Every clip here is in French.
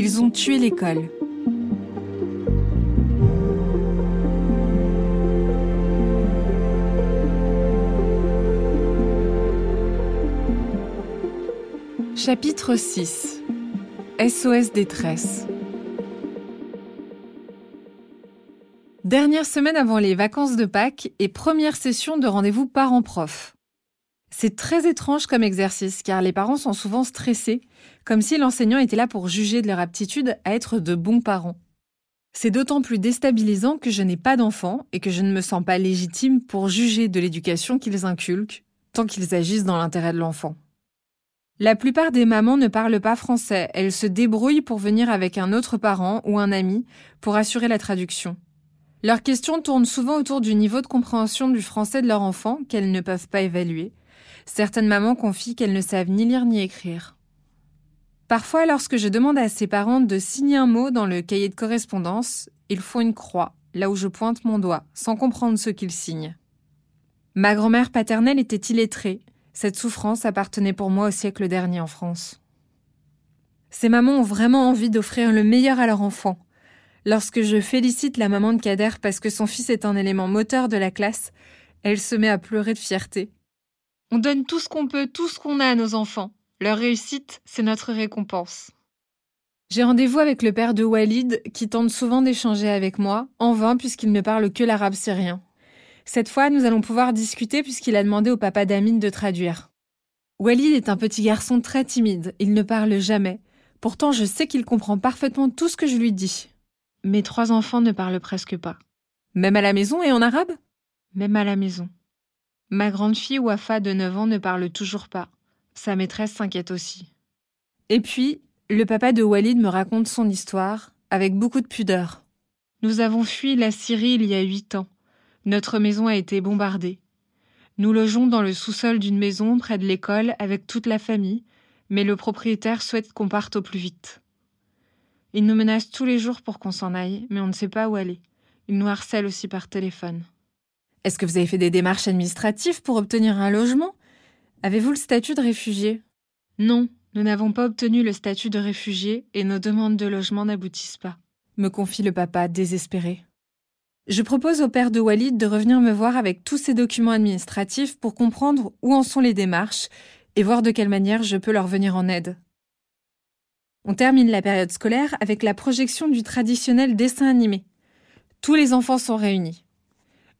Ils ont tué l'école. Chapitre 6 SOS détresse Dernière semaine avant les vacances de Pâques et première session de rendez-vous parents-prof. C'est très étrange comme exercice car les parents sont souvent stressés, comme si l'enseignant était là pour juger de leur aptitude à être de bons parents. C'est d'autant plus déstabilisant que je n'ai pas d'enfants et que je ne me sens pas légitime pour juger de l'éducation qu'ils inculquent, tant qu'ils agissent dans l'intérêt de l'enfant. La plupart des mamans ne parlent pas français, elles se débrouillent pour venir avec un autre parent ou un ami pour assurer la traduction. Leurs questions tournent souvent autour du niveau de compréhension du français de leur enfant qu'elles ne peuvent pas évaluer. Certaines mamans confient qu'elles ne savent ni lire ni écrire. Parfois, lorsque je demande à ces parents de signer un mot dans le cahier de correspondance, ils font une croix, là où je pointe mon doigt, sans comprendre ce qu'ils signent. Ma grand-mère paternelle était illettrée, cette souffrance appartenait pour moi au siècle dernier en France. Ces mamans ont vraiment envie d'offrir le meilleur à leur enfant. Lorsque je félicite la maman de Kader parce que son fils est un élément moteur de la classe, elle se met à pleurer de fierté. On donne tout ce qu'on peut, tout ce qu'on a à nos enfants. Leur réussite, c'est notre récompense. J'ai rendez-vous avec le père de Walid qui tente souvent d'échanger avec moi, en vain puisqu'il ne parle que l'arabe syrien. Cette fois, nous allons pouvoir discuter puisqu'il a demandé au papa d'Amine de traduire. Walid est un petit garçon très timide, il ne parle jamais. Pourtant, je sais qu'il comprend parfaitement tout ce que je lui dis. Mes trois enfants ne parlent presque pas. Même à la maison et en arabe? Même à la maison. Ma grande fille Wafa de 9 ans ne parle toujours pas. Sa maîtresse s'inquiète aussi. Et puis, le papa de Walid me raconte son histoire, avec beaucoup de pudeur. Nous avons fui la Syrie il y a huit ans. Notre maison a été bombardée. Nous logeons dans le sous-sol d'une maison près de l'école avec toute la famille, mais le propriétaire souhaite qu'on parte au plus vite. Il nous menace tous les jours pour qu'on s'en aille, mais on ne sait pas où aller. Il nous harcèle aussi par téléphone. Est-ce que vous avez fait des démarches administratives pour obtenir un logement? Avez-vous le statut de réfugié? Non, nous n'avons pas obtenu le statut de réfugié et nos demandes de logement n'aboutissent pas, me confie le papa désespéré. Je propose au père de Walid de revenir me voir avec tous ces documents administratifs pour comprendre où en sont les démarches et voir de quelle manière je peux leur venir en aide. On termine la période scolaire avec la projection du traditionnel dessin animé. Tous les enfants sont réunis.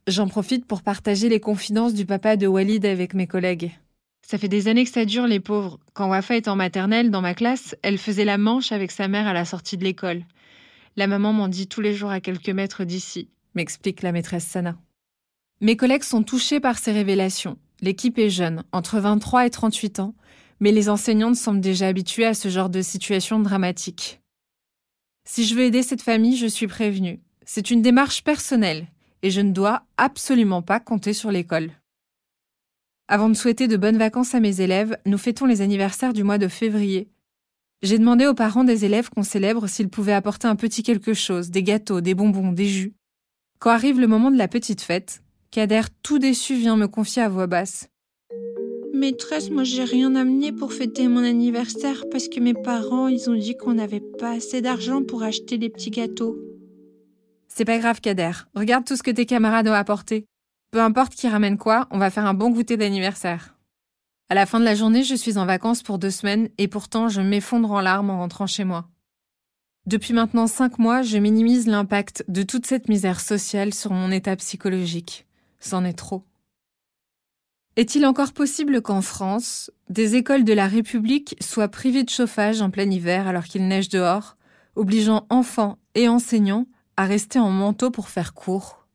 J'en profite pour partager les confidences du papa de Walid avec mes collègues. Ça fait des années que ça dure, les pauvres. Quand Wafa est en maternelle, dans ma classe, elle faisait la manche avec sa mère à la sortie de l'école. La maman m'en dit tous les jours à quelques mètres d'ici m'explique la maîtresse Sana. Mes collègues sont touchés par ces révélations. L'équipe est jeune, entre 23 et 38 ans, mais les enseignantes semblent déjà habituées à ce genre de situation dramatique. Si je veux aider cette famille, je suis prévenue. C'est une démarche personnelle et je ne dois absolument pas compter sur l'école. Avant de souhaiter de bonnes vacances à mes élèves, nous fêtons les anniversaires du mois de février. J'ai demandé aux parents des élèves qu'on célèbre s'ils pouvaient apporter un petit quelque chose, des gâteaux, des bonbons, des jus. Quand arrive le moment de la petite fête, Kader, tout déçu, vient me confier à voix basse. Maîtresse, moi j'ai rien amené pour fêter mon anniversaire parce que mes parents, ils ont dit qu'on n'avait pas assez d'argent pour acheter des petits gâteaux. C'est pas grave, Kader. Regarde tout ce que tes camarades ont apporté. Peu importe qui ramène quoi, on va faire un bon goûter d'anniversaire. À la fin de la journée, je suis en vacances pour deux semaines et pourtant je m'effondre en larmes en rentrant chez moi. Depuis maintenant cinq mois, je minimise l'impact de toute cette misère sociale sur mon état psychologique. C'en est trop. Est-il encore possible qu'en France, des écoles de la République soient privées de chauffage en plein hiver alors qu'il neige dehors, obligeant enfants et enseignants à rester en manteau pour faire cours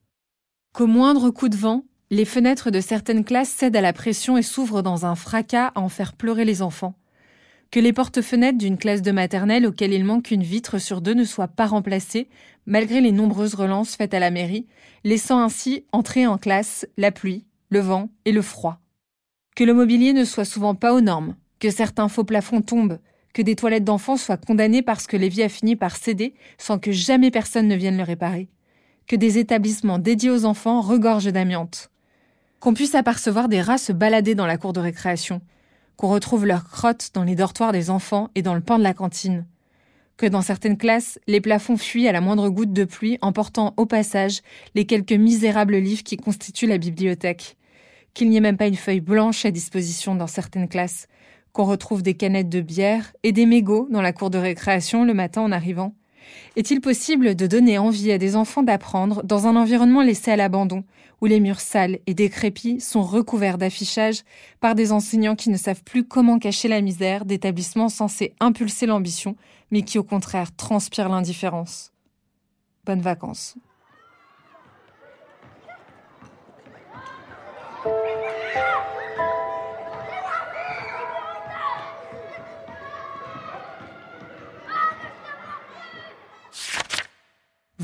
Qu'au moindre coup de vent, les fenêtres de certaines classes cèdent à la pression et s'ouvrent dans un fracas à en faire pleurer les enfants que les porte-fenêtres d'une classe de maternelle auquel il manque une vitre sur deux ne soient pas remplacées, malgré les nombreuses relances faites à la mairie, laissant ainsi entrer en classe la pluie, le vent et le froid. Que le mobilier ne soit souvent pas aux normes, que certains faux plafonds tombent, que des toilettes d'enfants soient condamnées parce que l'évier a fini par céder sans que jamais personne ne vienne le réparer, que des établissements dédiés aux enfants regorgent d'amiante, qu'on puisse apercevoir des rats se balader dans la cour de récréation, qu'on retrouve leurs crottes dans les dortoirs des enfants et dans le pain de la cantine, que dans certaines classes, les plafonds fuient à la moindre goutte de pluie, emportant au passage les quelques misérables livres qui constituent la bibliothèque, qu'il n'y ait même pas une feuille blanche à disposition dans certaines classes, qu'on retrouve des canettes de bière et des mégots dans la cour de récréation le matin en arrivant. Est-il possible de donner envie à des enfants d'apprendre dans un environnement laissé à l'abandon, où les murs sales et décrépits sont recouverts d'affichages par des enseignants qui ne savent plus comment cacher la misère d'établissements censés impulser l'ambition, mais qui au contraire transpirent l'indifférence? Bonnes vacances.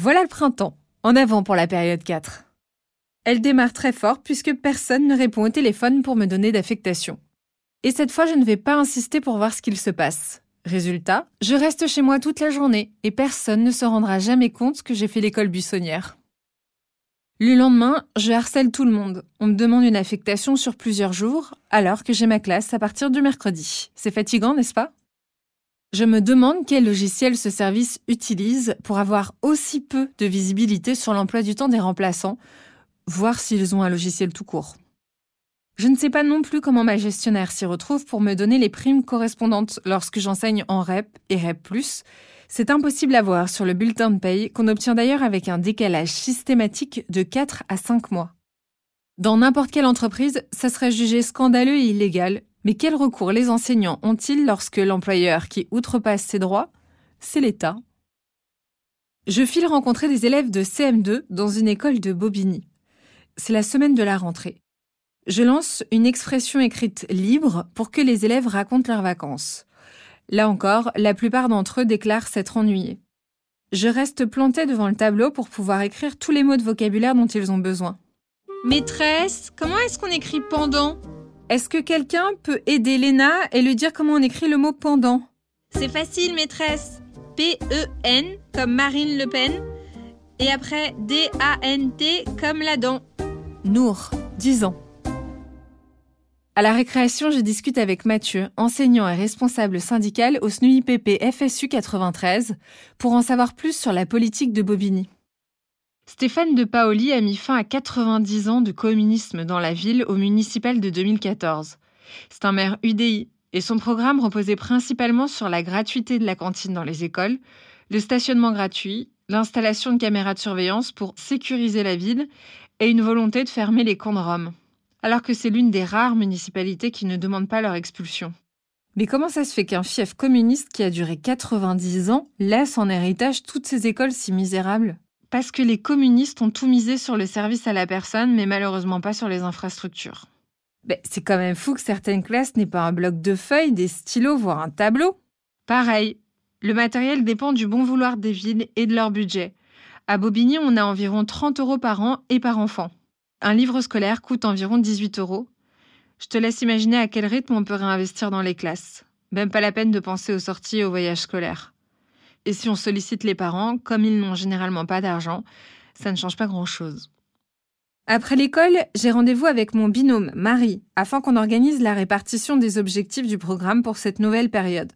Voilà le printemps, en avant pour la période 4. Elle démarre très fort puisque personne ne répond au téléphone pour me donner d'affectation. Et cette fois, je ne vais pas insister pour voir ce qu'il se passe. Résultat, je reste chez moi toute la journée et personne ne se rendra jamais compte que j'ai fait l'école buissonnière. Le lendemain, je harcèle tout le monde. On me demande une affectation sur plusieurs jours, alors que j'ai ma classe à partir du mercredi. C'est fatigant, n'est-ce pas? Je me demande quel logiciel ce service utilise pour avoir aussi peu de visibilité sur l'emploi du temps des remplaçants, voir s'ils ont un logiciel tout court. Je ne sais pas non plus comment ma gestionnaire s'y retrouve pour me donner les primes correspondantes lorsque j'enseigne en REP et REP+. C'est impossible à voir sur le bulletin de paye qu'on obtient d'ailleurs avec un décalage systématique de 4 à 5 mois. Dans n'importe quelle entreprise, ça serait jugé scandaleux et illégal mais quel recours les enseignants ont-ils lorsque l'employeur qui outrepasse ses droits, c'est l'État? Je file rencontrer des élèves de CM2 dans une école de Bobigny. C'est la semaine de la rentrée. Je lance une expression écrite libre pour que les élèves racontent leurs vacances. Là encore, la plupart d'entre eux déclarent s'être ennuyés. Je reste plantée devant le tableau pour pouvoir écrire tous les mots de vocabulaire dont ils ont besoin. Maîtresse, comment est-ce qu'on écrit pendant? Est-ce que quelqu'un peut aider Léna et lui dire comment on écrit le mot pendant? C'est facile, maîtresse. P-E-N comme Marine Le Pen. Et après D-A-N-T comme la dent. Nour, 10 ans. À la récréation, je discute avec Mathieu, enseignant et responsable syndical au SNUIPP FSU 93, pour en savoir plus sur la politique de Bobigny. Stéphane de Paoli a mis fin à 90 ans de communisme dans la ville au municipal de 2014. C'est un maire UDI et son programme reposait principalement sur la gratuité de la cantine dans les écoles, le stationnement gratuit, l'installation de caméras de surveillance pour sécuriser la ville et une volonté de fermer les camps de Rome. Alors que c'est l'une des rares municipalités qui ne demande pas leur expulsion. Mais comment ça se fait qu'un fief communiste qui a duré 90 ans laisse en héritage toutes ces écoles si misérables? Parce que les communistes ont tout misé sur le service à la personne, mais malheureusement pas sur les infrastructures. Ben, c'est quand même fou que certaines classes n'aient pas un bloc de feuilles, des stylos, voire un tableau. Pareil, le matériel dépend du bon vouloir des villes et de leur budget. À Bobigny, on a environ 30 euros par an et par enfant. Un livre scolaire coûte environ 18 euros. Je te laisse imaginer à quel rythme on peut réinvestir dans les classes. Même pas la peine de penser aux sorties et aux voyages scolaires. Et si on sollicite les parents, comme ils n'ont généralement pas d'argent, ça ne change pas grand-chose. Après l'école, j'ai rendez-vous avec mon binôme, Marie, afin qu'on organise la répartition des objectifs du programme pour cette nouvelle période.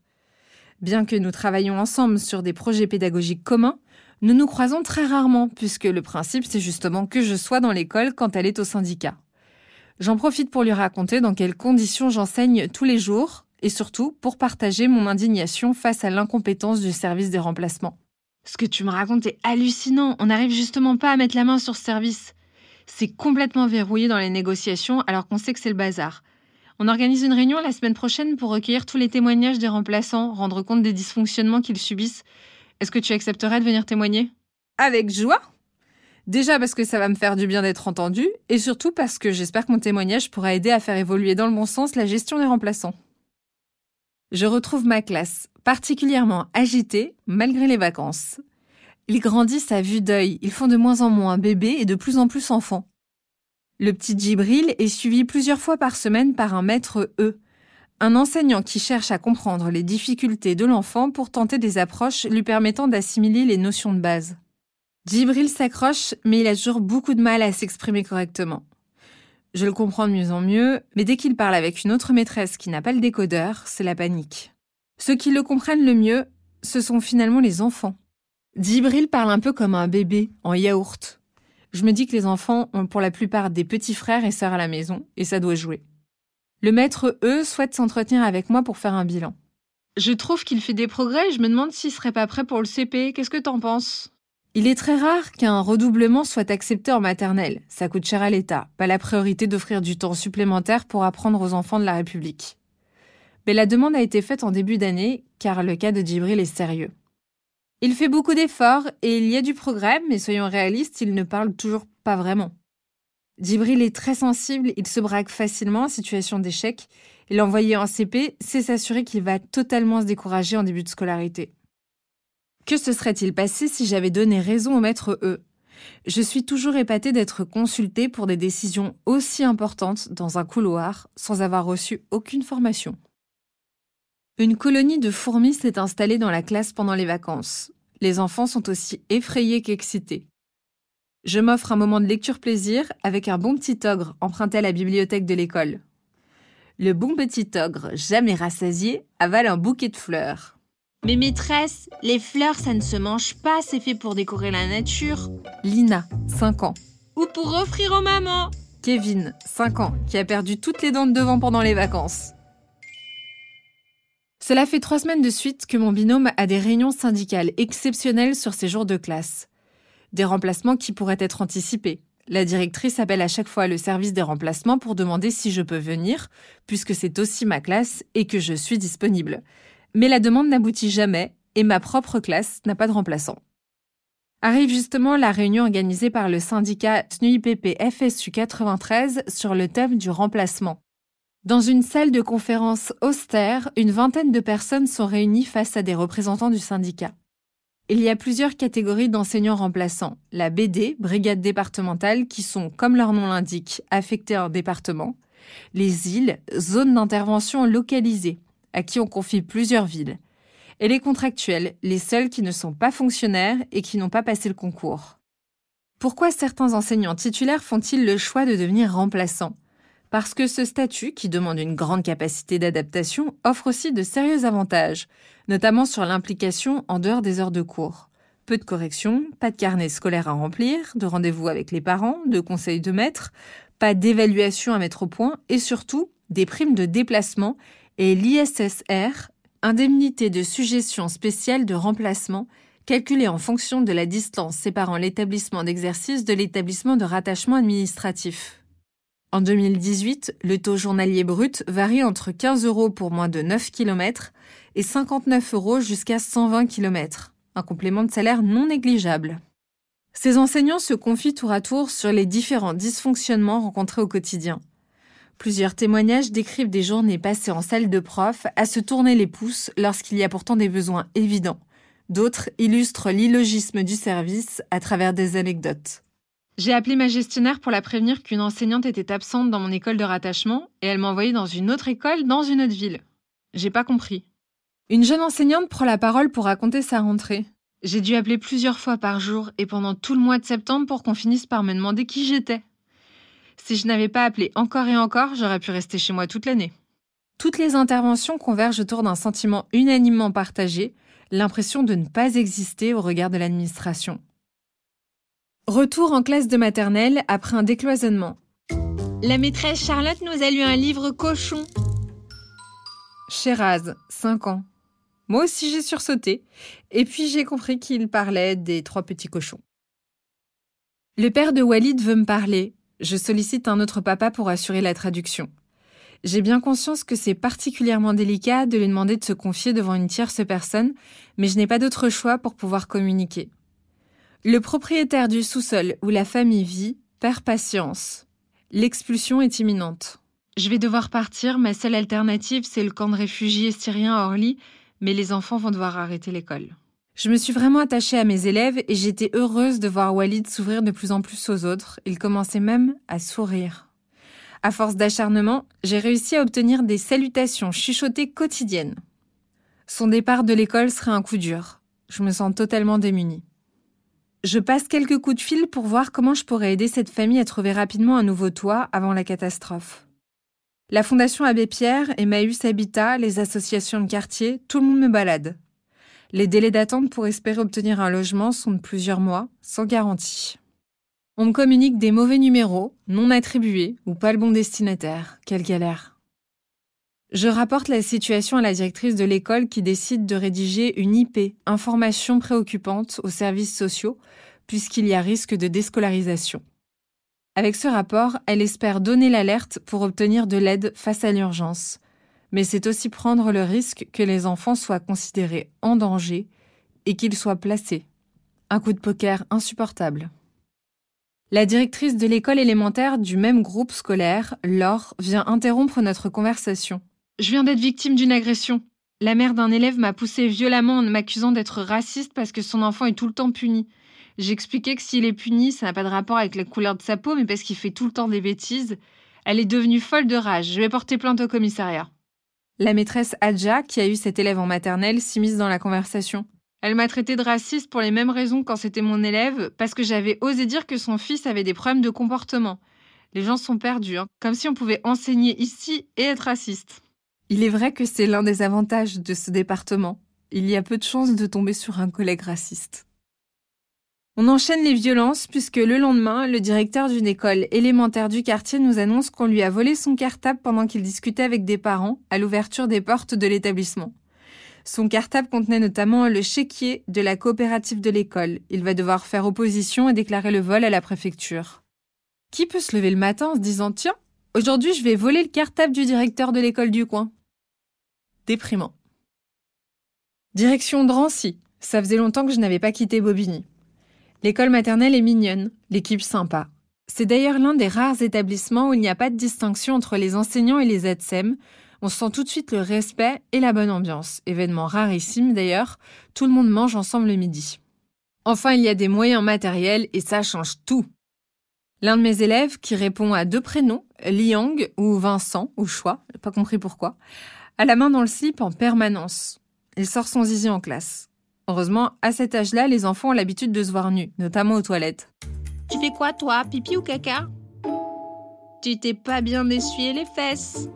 Bien que nous travaillions ensemble sur des projets pédagogiques communs, nous nous croisons très rarement, puisque le principe c'est justement que je sois dans l'école quand elle est au syndicat. J'en profite pour lui raconter dans quelles conditions j'enseigne tous les jours, et surtout pour partager mon indignation face à l'incompétence du service des remplacements. Ce que tu me racontes est hallucinant, on n'arrive justement pas à mettre la main sur ce service. C'est complètement verrouillé dans les négociations alors qu'on sait que c'est le bazar. On organise une réunion la semaine prochaine pour recueillir tous les témoignages des remplaçants, rendre compte des dysfonctionnements qu'ils subissent. Est-ce que tu accepterais de venir témoigner? Avec joie Déjà parce que ça va me faire du bien d'être entendu, et surtout parce que j'espère que mon témoignage pourra aider à faire évoluer dans le bon sens la gestion des remplaçants je retrouve ma classe particulièrement agitée malgré les vacances. Ils grandissent à vue d'œil, ils font de moins en moins bébés et de plus en plus enfants. Le petit Djibril est suivi plusieurs fois par semaine par un maître E, un enseignant qui cherche à comprendre les difficultés de l'enfant pour tenter des approches lui permettant d'assimiler les notions de base. Djibril s'accroche, mais il a toujours beaucoup de mal à s'exprimer correctement. Je le comprends de mieux en mieux, mais dès qu'il parle avec une autre maîtresse qui n'a pas le décodeur, c'est la panique. Ceux qui le comprennent le mieux, ce sont finalement les enfants. Djibril parle un peu comme un bébé, en yaourt. Je me dis que les enfants ont pour la plupart des petits frères et sœurs à la maison, et ça doit jouer. Le maître, eux, souhaite s'entretenir avec moi pour faire un bilan. Je trouve qu'il fait des progrès et je me demande s'il serait pas prêt pour le CP. Qu'est-ce que t'en penses? Il est très rare qu'un redoublement soit accepté en maternelle. Ça coûte cher à l'État. Pas la priorité d'offrir du temps supplémentaire pour apprendre aux enfants de la République. Mais la demande a été faite en début d'année, car le cas de Djibril est sérieux. Il fait beaucoup d'efforts et il y a du progrès, mais soyons réalistes, il ne parle toujours pas vraiment. Djibril est très sensible, il se braque facilement en situation d'échec, et l'envoyer en CP, c'est s'assurer qu'il va totalement se décourager en début de scolarité. Que se serait-il passé si j'avais donné raison au maître E? Je suis toujours épatée d'être consultée pour des décisions aussi importantes dans un couloir sans avoir reçu aucune formation. Une colonie de fourmis s'est installée dans la classe pendant les vacances. Les enfants sont aussi effrayés qu'excités. Je m'offre un moment de lecture plaisir avec un bon petit ogre emprunté à la bibliothèque de l'école. Le bon petit ogre, jamais rassasié, avale un bouquet de fleurs. Mais maîtresse, les fleurs, ça ne se mange pas, c'est fait pour décorer la nature. Lina, 5 ans. Ou pour offrir aux mamans. Kevin, 5 ans, qui a perdu toutes les dents de devant pendant les vacances. Cela fait trois semaines de suite que mon binôme a des réunions syndicales exceptionnelles sur ses jours de classe. Des remplacements qui pourraient être anticipés. La directrice appelle à chaque fois le service des remplacements pour demander si je peux venir, puisque c'est aussi ma classe et que je suis disponible. Mais la demande n'aboutit jamais et ma propre classe n'a pas de remplaçant. Arrive justement la réunion organisée par le syndicat TNUIPP FSU 93 sur le thème du remplacement. Dans une salle de conférence austère, une vingtaine de personnes sont réunies face à des représentants du syndicat. Il y a plusieurs catégories d'enseignants remplaçants. La BD, brigade départementale, qui sont, comme leur nom l'indique, affectés à un département. Les îles, zones d'intervention localisées, à qui on confie plusieurs villes. Et les contractuels, les seuls qui ne sont pas fonctionnaires et qui n'ont pas passé le concours. Pourquoi certains enseignants titulaires font-ils le choix de devenir remplaçants? Parce que ce statut, qui demande une grande capacité d'adaptation, offre aussi de sérieux avantages, notamment sur l'implication en dehors des heures de cours. Peu de corrections, pas de carnet scolaire à remplir, de rendez-vous avec les parents, de conseils de maître, pas d'évaluation à mettre au point et surtout des primes de déplacement et l'ISSR, indemnité de suggestion spéciale de remplacement, calculée en fonction de la distance séparant l'établissement d'exercice de l'établissement de rattachement administratif. En 2018, le taux journalier brut varie entre 15 euros pour moins de 9 km et 59 euros jusqu'à 120 km, un complément de salaire non négligeable. Ces enseignants se confient tour à tour sur les différents dysfonctionnements rencontrés au quotidien. Plusieurs témoignages décrivent des journées passées en salle de prof à se tourner les pouces lorsqu'il y a pourtant des besoins évidents. D'autres illustrent l'illogisme du service à travers des anecdotes. J'ai appelé ma gestionnaire pour la prévenir qu'une enseignante était absente dans mon école de rattachement et elle m'a envoyé dans une autre école dans une autre ville. J'ai pas compris. Une jeune enseignante prend la parole pour raconter sa rentrée. J'ai dû appeler plusieurs fois par jour et pendant tout le mois de septembre pour qu'on finisse par me demander qui j'étais. Si je n'avais pas appelé encore et encore, j'aurais pu rester chez moi toute l'année. Toutes les interventions convergent autour d'un sentiment unanimement partagé, l'impression de ne pas exister au regard de l'administration. Retour en classe de maternelle après un décloisonnement. La maîtresse Charlotte nous a lu un livre cochon. Chéraz, 5 ans. Moi aussi j'ai sursauté, et puis j'ai compris qu'il parlait des trois petits cochons. Le père de Walid veut me parler. Je sollicite un autre papa pour assurer la traduction. J'ai bien conscience que c'est particulièrement délicat de lui demander de se confier devant une tierce personne, mais je n'ai pas d'autre choix pour pouvoir communiquer. Le propriétaire du sous-sol où la famille vit perd patience. L'expulsion est imminente. Je vais devoir partir, ma seule alternative, c'est le camp de réfugiés syriens à Orly, mais les enfants vont devoir arrêter l'école. Je me suis vraiment attachée à mes élèves et j'étais heureuse de voir Walid s'ouvrir de plus en plus aux autres. Il commençait même à sourire. À force d'acharnement, j'ai réussi à obtenir des salutations chuchotées quotidiennes. Son départ de l'école serait un coup dur. Je me sens totalement démunie. Je passe quelques coups de fil pour voir comment je pourrais aider cette famille à trouver rapidement un nouveau toit avant la catastrophe. La Fondation Abbé Pierre, Emmaüs Habitat, les associations de quartier, tout le monde me balade. Les délais d'attente pour espérer obtenir un logement sont de plusieurs mois, sans garantie. On me communique des mauvais numéros, non attribués ou pas le bon destinataire. Quelle galère. Je rapporte la situation à la directrice de l'école qui décide de rédiger une IP, information préoccupante aux services sociaux, puisqu'il y a risque de déscolarisation. Avec ce rapport, elle espère donner l'alerte pour obtenir de l'aide face à l'urgence. Mais c'est aussi prendre le risque que les enfants soient considérés en danger et qu'ils soient placés. Un coup de poker insupportable. La directrice de l'école élémentaire du même groupe scolaire, Laure, vient interrompre notre conversation. Je viens d'être victime d'une agression. La mère d'un élève m'a poussé violemment en m'accusant d'être raciste parce que son enfant est tout le temps puni. J'expliquais que s'il est puni, ça n'a pas de rapport avec la couleur de sa peau, mais parce qu'il fait tout le temps des bêtises. Elle est devenue folle de rage. Je vais porter plainte au commissariat. La maîtresse Adja, qui a eu cet élève en maternelle, s'immisce dans la conversation. Elle m'a traité de raciste pour les mêmes raisons quand c'était mon élève, parce que j'avais osé dire que son fils avait des problèmes de comportement. Les gens sont perdus, hein. comme si on pouvait enseigner ici et être raciste. Il est vrai que c'est l'un des avantages de ce département. Il y a peu de chances de tomber sur un collègue raciste. On enchaîne les violences puisque le lendemain, le directeur d'une école élémentaire du quartier nous annonce qu'on lui a volé son cartable pendant qu'il discutait avec des parents à l'ouverture des portes de l'établissement. Son cartable contenait notamment le chéquier de la coopérative de l'école. Il va devoir faire opposition et déclarer le vol à la préfecture. Qui peut se lever le matin en se disant Tiens, aujourd'hui je vais voler le cartable du directeur de l'école du coin Déprimant. Direction Drancy. Ça faisait longtemps que je n'avais pas quitté Bobigny. L'école maternelle est mignonne, l'équipe sympa. C'est d'ailleurs l'un des rares établissements où il n'y a pas de distinction entre les enseignants et les ADSEM. On sent tout de suite le respect et la bonne ambiance. Événement rarissime d'ailleurs, tout le monde mange ensemble le midi. Enfin, il y a des moyens matériels et ça change tout. L'un de mes élèves, qui répond à deux prénoms, Liang ou Vincent, ou choix, pas compris pourquoi, a la main dans le slip en permanence. Il sort son zizi en classe. Heureusement, à cet âge-là, les enfants ont l'habitude de se voir nus, notamment aux toilettes. Tu fais quoi, toi Pipi ou caca? Tu t'es pas bien essuyé les fesses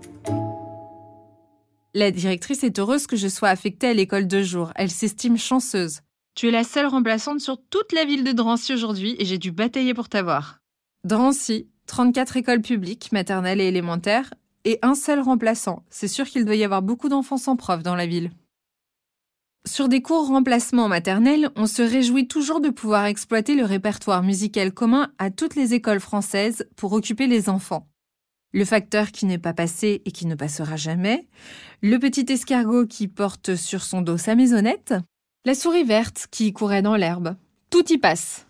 La directrice est heureuse que je sois affectée à l'école de jour. Elle s'estime chanceuse. Tu es la seule remplaçante sur toute la ville de Drancy aujourd'hui et j'ai dû batailler pour t'avoir. Drancy, 34 écoles publiques, maternelles et élémentaires, et un seul remplaçant. C'est sûr qu'il doit y avoir beaucoup d'enfants sans prof dans la ville. Sur des cours remplacement maternels, on se réjouit toujours de pouvoir exploiter le répertoire musical commun à toutes les écoles françaises pour occuper les enfants. Le facteur qui n'est pas passé et qui ne passera jamais, le petit escargot qui porte sur son dos sa maisonnette, la souris verte qui courait dans l'herbe. Tout y passe.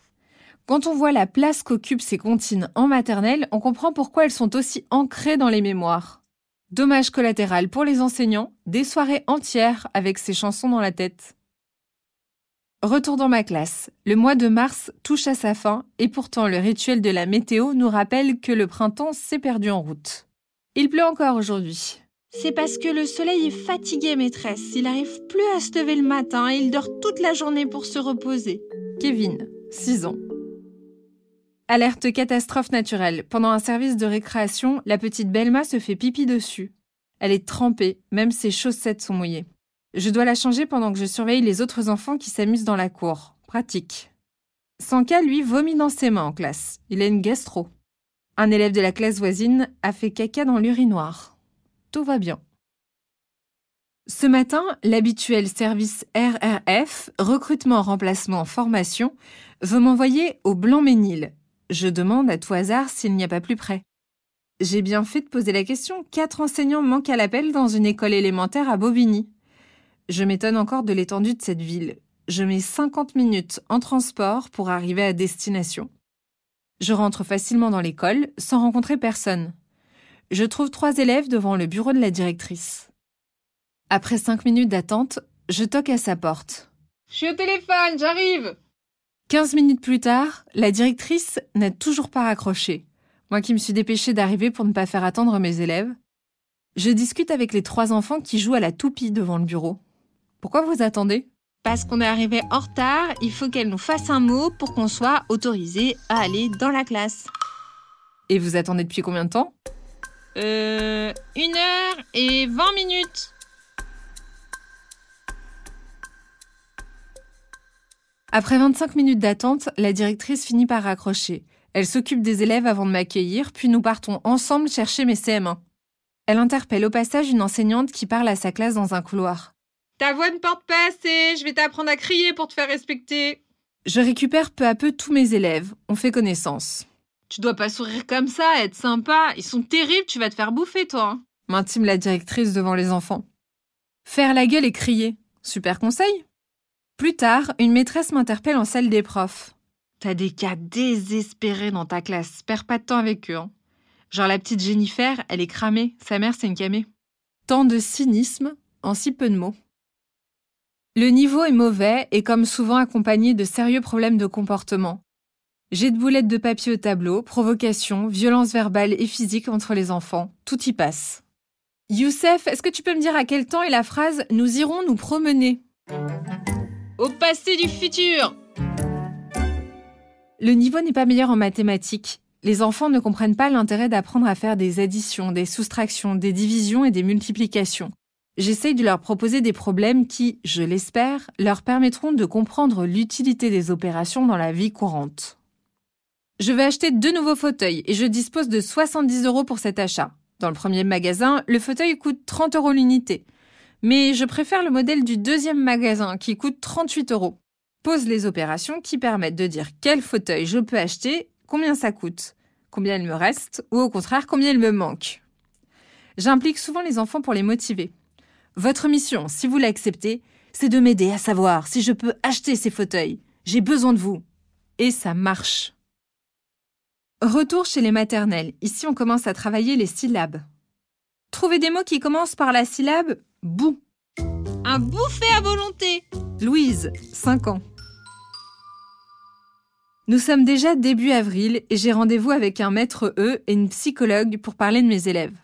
Quand on voit la place qu'occupent ces comptines en maternelle, on comprend pourquoi elles sont aussi ancrées dans les mémoires. Dommage collatéral pour les enseignants, des soirées entières avec ces chansons dans la tête. Retour dans ma classe. Le mois de mars touche à sa fin et pourtant le rituel de la météo nous rappelle que le printemps s'est perdu en route. Il pleut encore aujourd'hui. C'est parce que le soleil est fatigué, maîtresse. Il n'arrive plus à se lever le matin et il dort toute la journée pour se reposer. Kevin, 6 ans. Alerte catastrophe naturelle. Pendant un service de récréation, la petite Belma se fait pipi dessus. Elle est trempée, même ses chaussettes sont mouillées. Je dois la changer pendant que je surveille les autres enfants qui s'amusent dans la cour. Pratique. Sanka, lui, vomit dans ses mains en classe. Il a une gastro. Un élève de la classe voisine a fait caca dans l'urinoir. Tout va bien. Ce matin, l'habituel service RRF, recrutement, remplacement, formation, veut m'envoyer au Blanc-Ménil, je demande à tout hasard s'il n'y a pas plus près. J'ai bien fait de poser la question. Quatre enseignants manquent à l'appel dans une école élémentaire à Bobigny. Je m'étonne encore de l'étendue de cette ville. Je mets 50 minutes en transport pour arriver à destination. Je rentre facilement dans l'école sans rencontrer personne. Je trouve trois élèves devant le bureau de la directrice. Après cinq minutes d'attente, je toque à sa porte. Je suis au téléphone, j'arrive 15 minutes plus tard, la directrice n'a toujours pas raccroché. Moi qui me suis dépêchée d'arriver pour ne pas faire attendre mes élèves. Je discute avec les trois enfants qui jouent à la toupie devant le bureau. Pourquoi vous attendez? Parce qu'on est arrivé en retard, il faut qu'elle nous fasse un mot pour qu'on soit autorisé à aller dans la classe. Et vous attendez depuis combien de temps? Euh. Une heure et vingt minutes. Après 25 minutes d'attente, la directrice finit par raccrocher. Elle s'occupe des élèves avant de m'accueillir, puis nous partons ensemble chercher mes CM1. Elle interpelle au passage une enseignante qui parle à sa classe dans un couloir. Ta voix ne porte pas assez, je vais t'apprendre à crier pour te faire respecter. Je récupère peu à peu tous mes élèves, on fait connaissance. Tu dois pas sourire comme ça, être sympa, ils sont terribles, tu vas te faire bouffer toi. Hein. M'intime la directrice devant les enfants. Faire la gueule et crier, super conseil plus tard, une maîtresse m'interpelle en salle des profs. T'as des cas désespérés dans ta classe, perds pas de temps avec eux. Hein. Genre la petite Jennifer, elle est cramée, sa mère c'est une camée. Tant de cynisme en si peu de mots. Le niveau est mauvais et comme souvent accompagné de sérieux problèmes de comportement. J'ai de boulettes de papier au tableau, provocation, violence verbale et physique entre les enfants, tout y passe. Youssef, est-ce que tu peux me dire à quel temps est la phrase Nous irons nous promener au passé du futur Le niveau n'est pas meilleur en mathématiques. Les enfants ne comprennent pas l'intérêt d'apprendre à faire des additions, des soustractions, des divisions et des multiplications. J'essaye de leur proposer des problèmes qui, je l'espère, leur permettront de comprendre l'utilité des opérations dans la vie courante. Je vais acheter deux nouveaux fauteuils et je dispose de 70 euros pour cet achat. Dans le premier magasin, le fauteuil coûte 30 euros l'unité mais je préfère le modèle du deuxième magasin qui coûte 38 euros. Pose les opérations qui permettent de dire quel fauteuil je peux acheter, combien ça coûte, combien il me reste, ou au contraire combien il me manque. J'implique souvent les enfants pour les motiver. Votre mission, si vous l'acceptez, c'est de m'aider à savoir si je peux acheter ces fauteuils. J'ai besoin de vous. Et ça marche. Retour chez les maternelles. Ici, on commence à travailler les syllabes. Trouvez des mots qui commencent par la syllabe Bou. Un bouffé à volonté. Louise, 5 ans. Nous sommes déjà début avril et j'ai rendez-vous avec un maître E et une psychologue pour parler de mes élèves.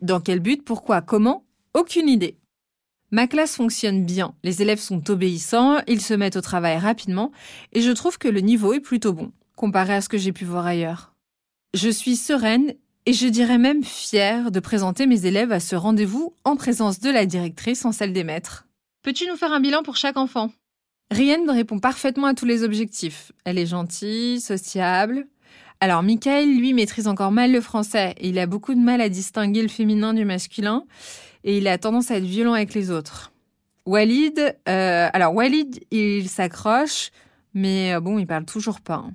Dans quel but, pourquoi, comment? Aucune idée. Ma classe fonctionne bien, les élèves sont obéissants, ils se mettent au travail rapidement et je trouve que le niveau est plutôt bon, comparé à ce que j'ai pu voir ailleurs. Je suis sereine et je dirais même fière de présenter mes élèves à ce rendez-vous en présence de la directrice en salle des maîtres. Peux-tu nous faire un bilan pour chaque enfant? Rienne répond parfaitement à tous les objectifs. Elle est gentille, sociable. Alors, Michael, lui, maîtrise encore mal le français et il a beaucoup de mal à distinguer le féminin du masculin et il a tendance à être violent avec les autres. Walid, euh, alors Walid, il s'accroche, mais euh, bon, il parle toujours pas. Hein.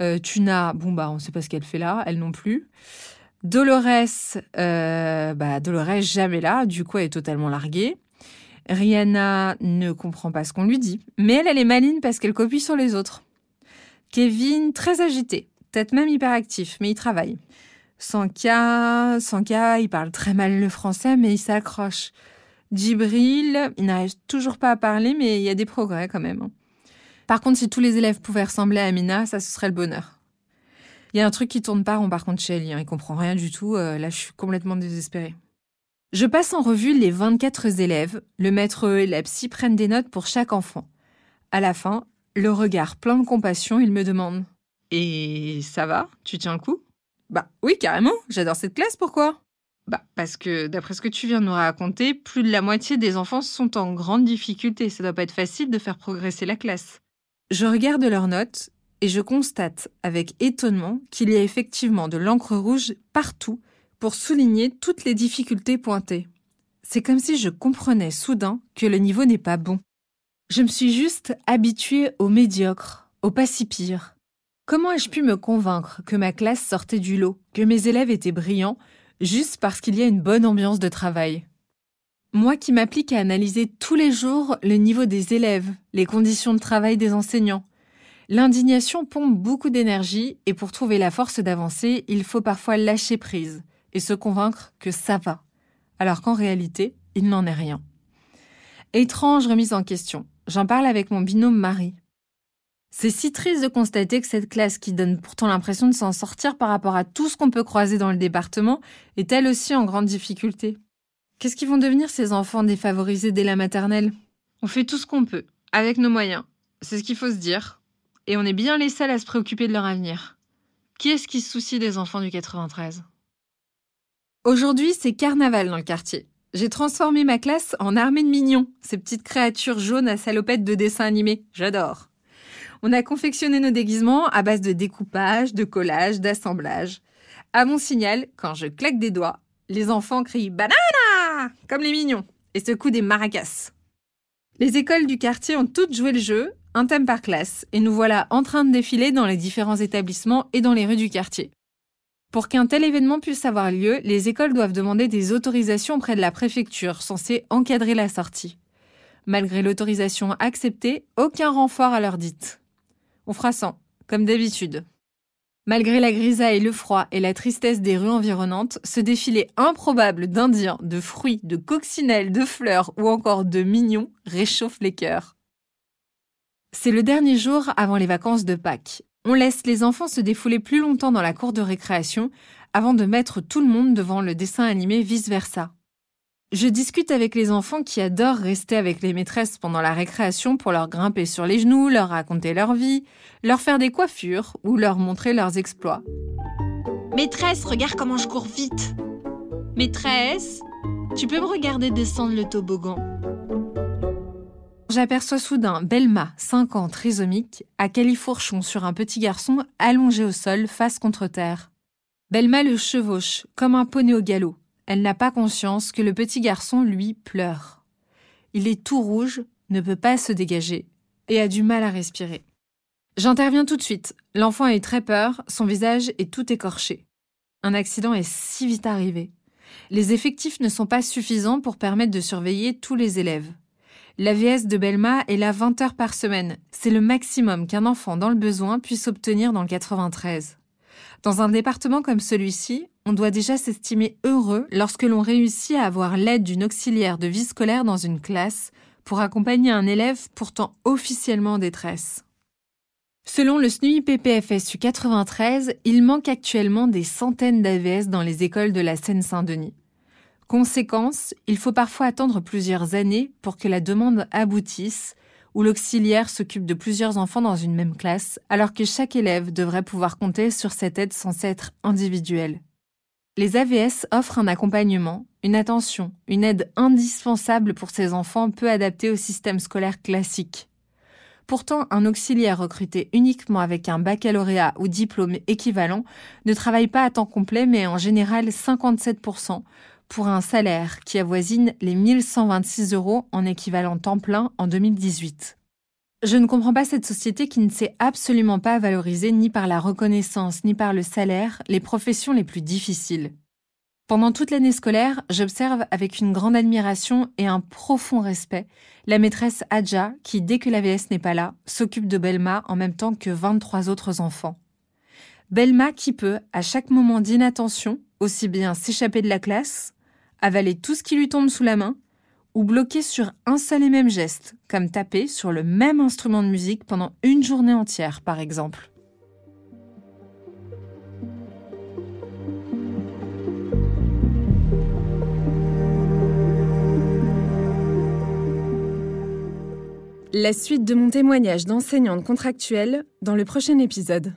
Euh, Tuna, bon bah on sait pas ce qu'elle fait là, elle non plus. Dolores, euh, bah Dolores jamais là, du coup elle est totalement larguée. Rihanna ne comprend pas ce qu'on lui dit, mais elle, elle est maline parce qu'elle copie sur les autres. Kevin, très agité, peut-être même hyperactif, mais il travaille. Sanka, Sanka, il parle très mal le français, mais il s'accroche. Djibril, il n'arrive toujours pas à parler, mais il y a des progrès quand même. Par contre, si tous les élèves pouvaient ressembler à Amina, ça serait le bonheur. Il y a un truc qui tourne pas rond par contre chez Ellie, hein. il comprend rien du tout, euh, là je suis complètement désespérée. Je passe en revue les 24 élèves, le maître et la psy prennent des notes pour chaque enfant. À la fin, le regard plein de compassion, il me demande Et ça va? Tu tiens le coup? Bah oui, carrément, j'adore cette classe, pourquoi? Bah parce que d'après ce que tu viens de nous raconter, plus de la moitié des enfants sont en grande difficulté, ça doit pas être facile de faire progresser la classe. Je regarde leurs notes et je constate avec étonnement qu'il y a effectivement de l'encre rouge partout pour souligner toutes les difficultés pointées. C'est comme si je comprenais soudain que le niveau n'est pas bon. Je me suis juste habituée au médiocre, au pas si pire. Comment ai-je pu me convaincre que ma classe sortait du lot, que mes élèves étaient brillants, juste parce qu'il y a une bonne ambiance de travail? Moi qui m'applique à analyser tous les jours le niveau des élèves, les conditions de travail des enseignants. L'indignation pompe beaucoup d'énergie et pour trouver la force d'avancer, il faut parfois lâcher prise et se convaincre que ça va, alors qu'en réalité, il n'en est rien. Étrange remise en question. J'en parle avec mon binôme Marie. C'est si triste de constater que cette classe qui donne pourtant l'impression de s'en sortir par rapport à tout ce qu'on peut croiser dans le département est elle aussi en grande difficulté. Qu'est-ce qu'ils vont devenir ces enfants défavorisés dès la maternelle? On fait tout ce qu'on peut, avec nos moyens. C'est ce qu'il faut se dire. Et on est bien les seuls à se préoccuper de leur avenir. Qui est-ce qui se soucie des enfants du 93 Aujourd'hui, c'est carnaval dans le quartier. J'ai transformé ma classe en armée de mignons, ces petites créatures jaunes à salopettes de dessins animés. J'adore. On a confectionné nos déguisements à base de découpage, de collage, d'assemblage. À mon signal, quand je claque des doigts, les enfants crient banana comme les mignons et secouent des maracas. Les écoles du quartier ont toutes joué le jeu, un thème par classe, et nous voilà en train de défiler dans les différents établissements et dans les rues du quartier. Pour qu'un tel événement puisse avoir lieu, les écoles doivent demander des autorisations auprès de la préfecture censée encadrer la sortie. Malgré l'autorisation acceptée, aucun renfort à leur dite. On fera sans, comme d'habitude. Malgré la grisaille, le froid et la tristesse des rues environnantes, ce défilé improbable d'Indiens, de fruits, de coccinelles, de fleurs ou encore de mignons réchauffe les cœurs. C'est le dernier jour avant les vacances de Pâques. On laisse les enfants se défouler plus longtemps dans la cour de récréation avant de mettre tout le monde devant le dessin animé vice-versa. Je discute avec les enfants qui adorent rester avec les maîtresses pendant la récréation pour leur grimper sur les genoux, leur raconter leur vie, leur faire des coiffures ou leur montrer leurs exploits. Maîtresse, regarde comment je cours vite. Maîtresse, tu peux me regarder descendre le toboggan J'aperçois soudain Belma, 5 ans, trisomique, à califourchon sur un petit garçon allongé au sol face contre terre. Belma le chevauche, comme un poney au galop. Elle n'a pas conscience que le petit garçon, lui, pleure. Il est tout rouge, ne peut pas se dégager, et a du mal à respirer. J'interviens tout de suite. L'enfant a eu très peur, son visage est tout écorché. Un accident est si vite arrivé. Les effectifs ne sont pas suffisants pour permettre de surveiller tous les élèves. L'AVS de Belma est là 20 heures par semaine. C'est le maximum qu'un enfant dans le besoin puisse obtenir dans le 93. Dans un département comme celui-ci, on doit déjà s'estimer heureux lorsque l'on réussit à avoir l'aide d'une auxiliaire de vie scolaire dans une classe pour accompagner un élève pourtant officiellement en détresse. Selon le SNUI-PPFSU 93, il manque actuellement des centaines d'AVS dans les écoles de la Seine-Saint-Denis. Conséquence, il faut parfois attendre plusieurs années pour que la demande aboutisse où l'auxiliaire s'occupe de plusieurs enfants dans une même classe, alors que chaque élève devrait pouvoir compter sur cette aide censée être individuelle. Les AVS offrent un accompagnement, une attention, une aide indispensable pour ces enfants peu adaptés au système scolaire classique. Pourtant, un auxiliaire recruté uniquement avec un baccalauréat ou diplôme équivalent ne travaille pas à temps complet, mais en général 57%, pour un salaire qui avoisine les 1126 euros en équivalent temps plein en 2018. Je ne comprends pas cette société qui ne sait absolument pas valoriser ni par la reconnaissance ni par le salaire les professions les plus difficiles. Pendant toute l'année scolaire, j'observe avec une grande admiration et un profond respect la maîtresse Adja qui, dès que l'AVS n'est pas là, s'occupe de Belma en même temps que 23 autres enfants. Belma qui peut, à chaque moment d'inattention, aussi bien s'échapper de la classe, avaler tout ce qui lui tombe sous la main, ou bloquer sur un seul et même geste, comme taper sur le même instrument de musique pendant une journée entière, par exemple. La suite de mon témoignage d'enseignante contractuelle dans le prochain épisode.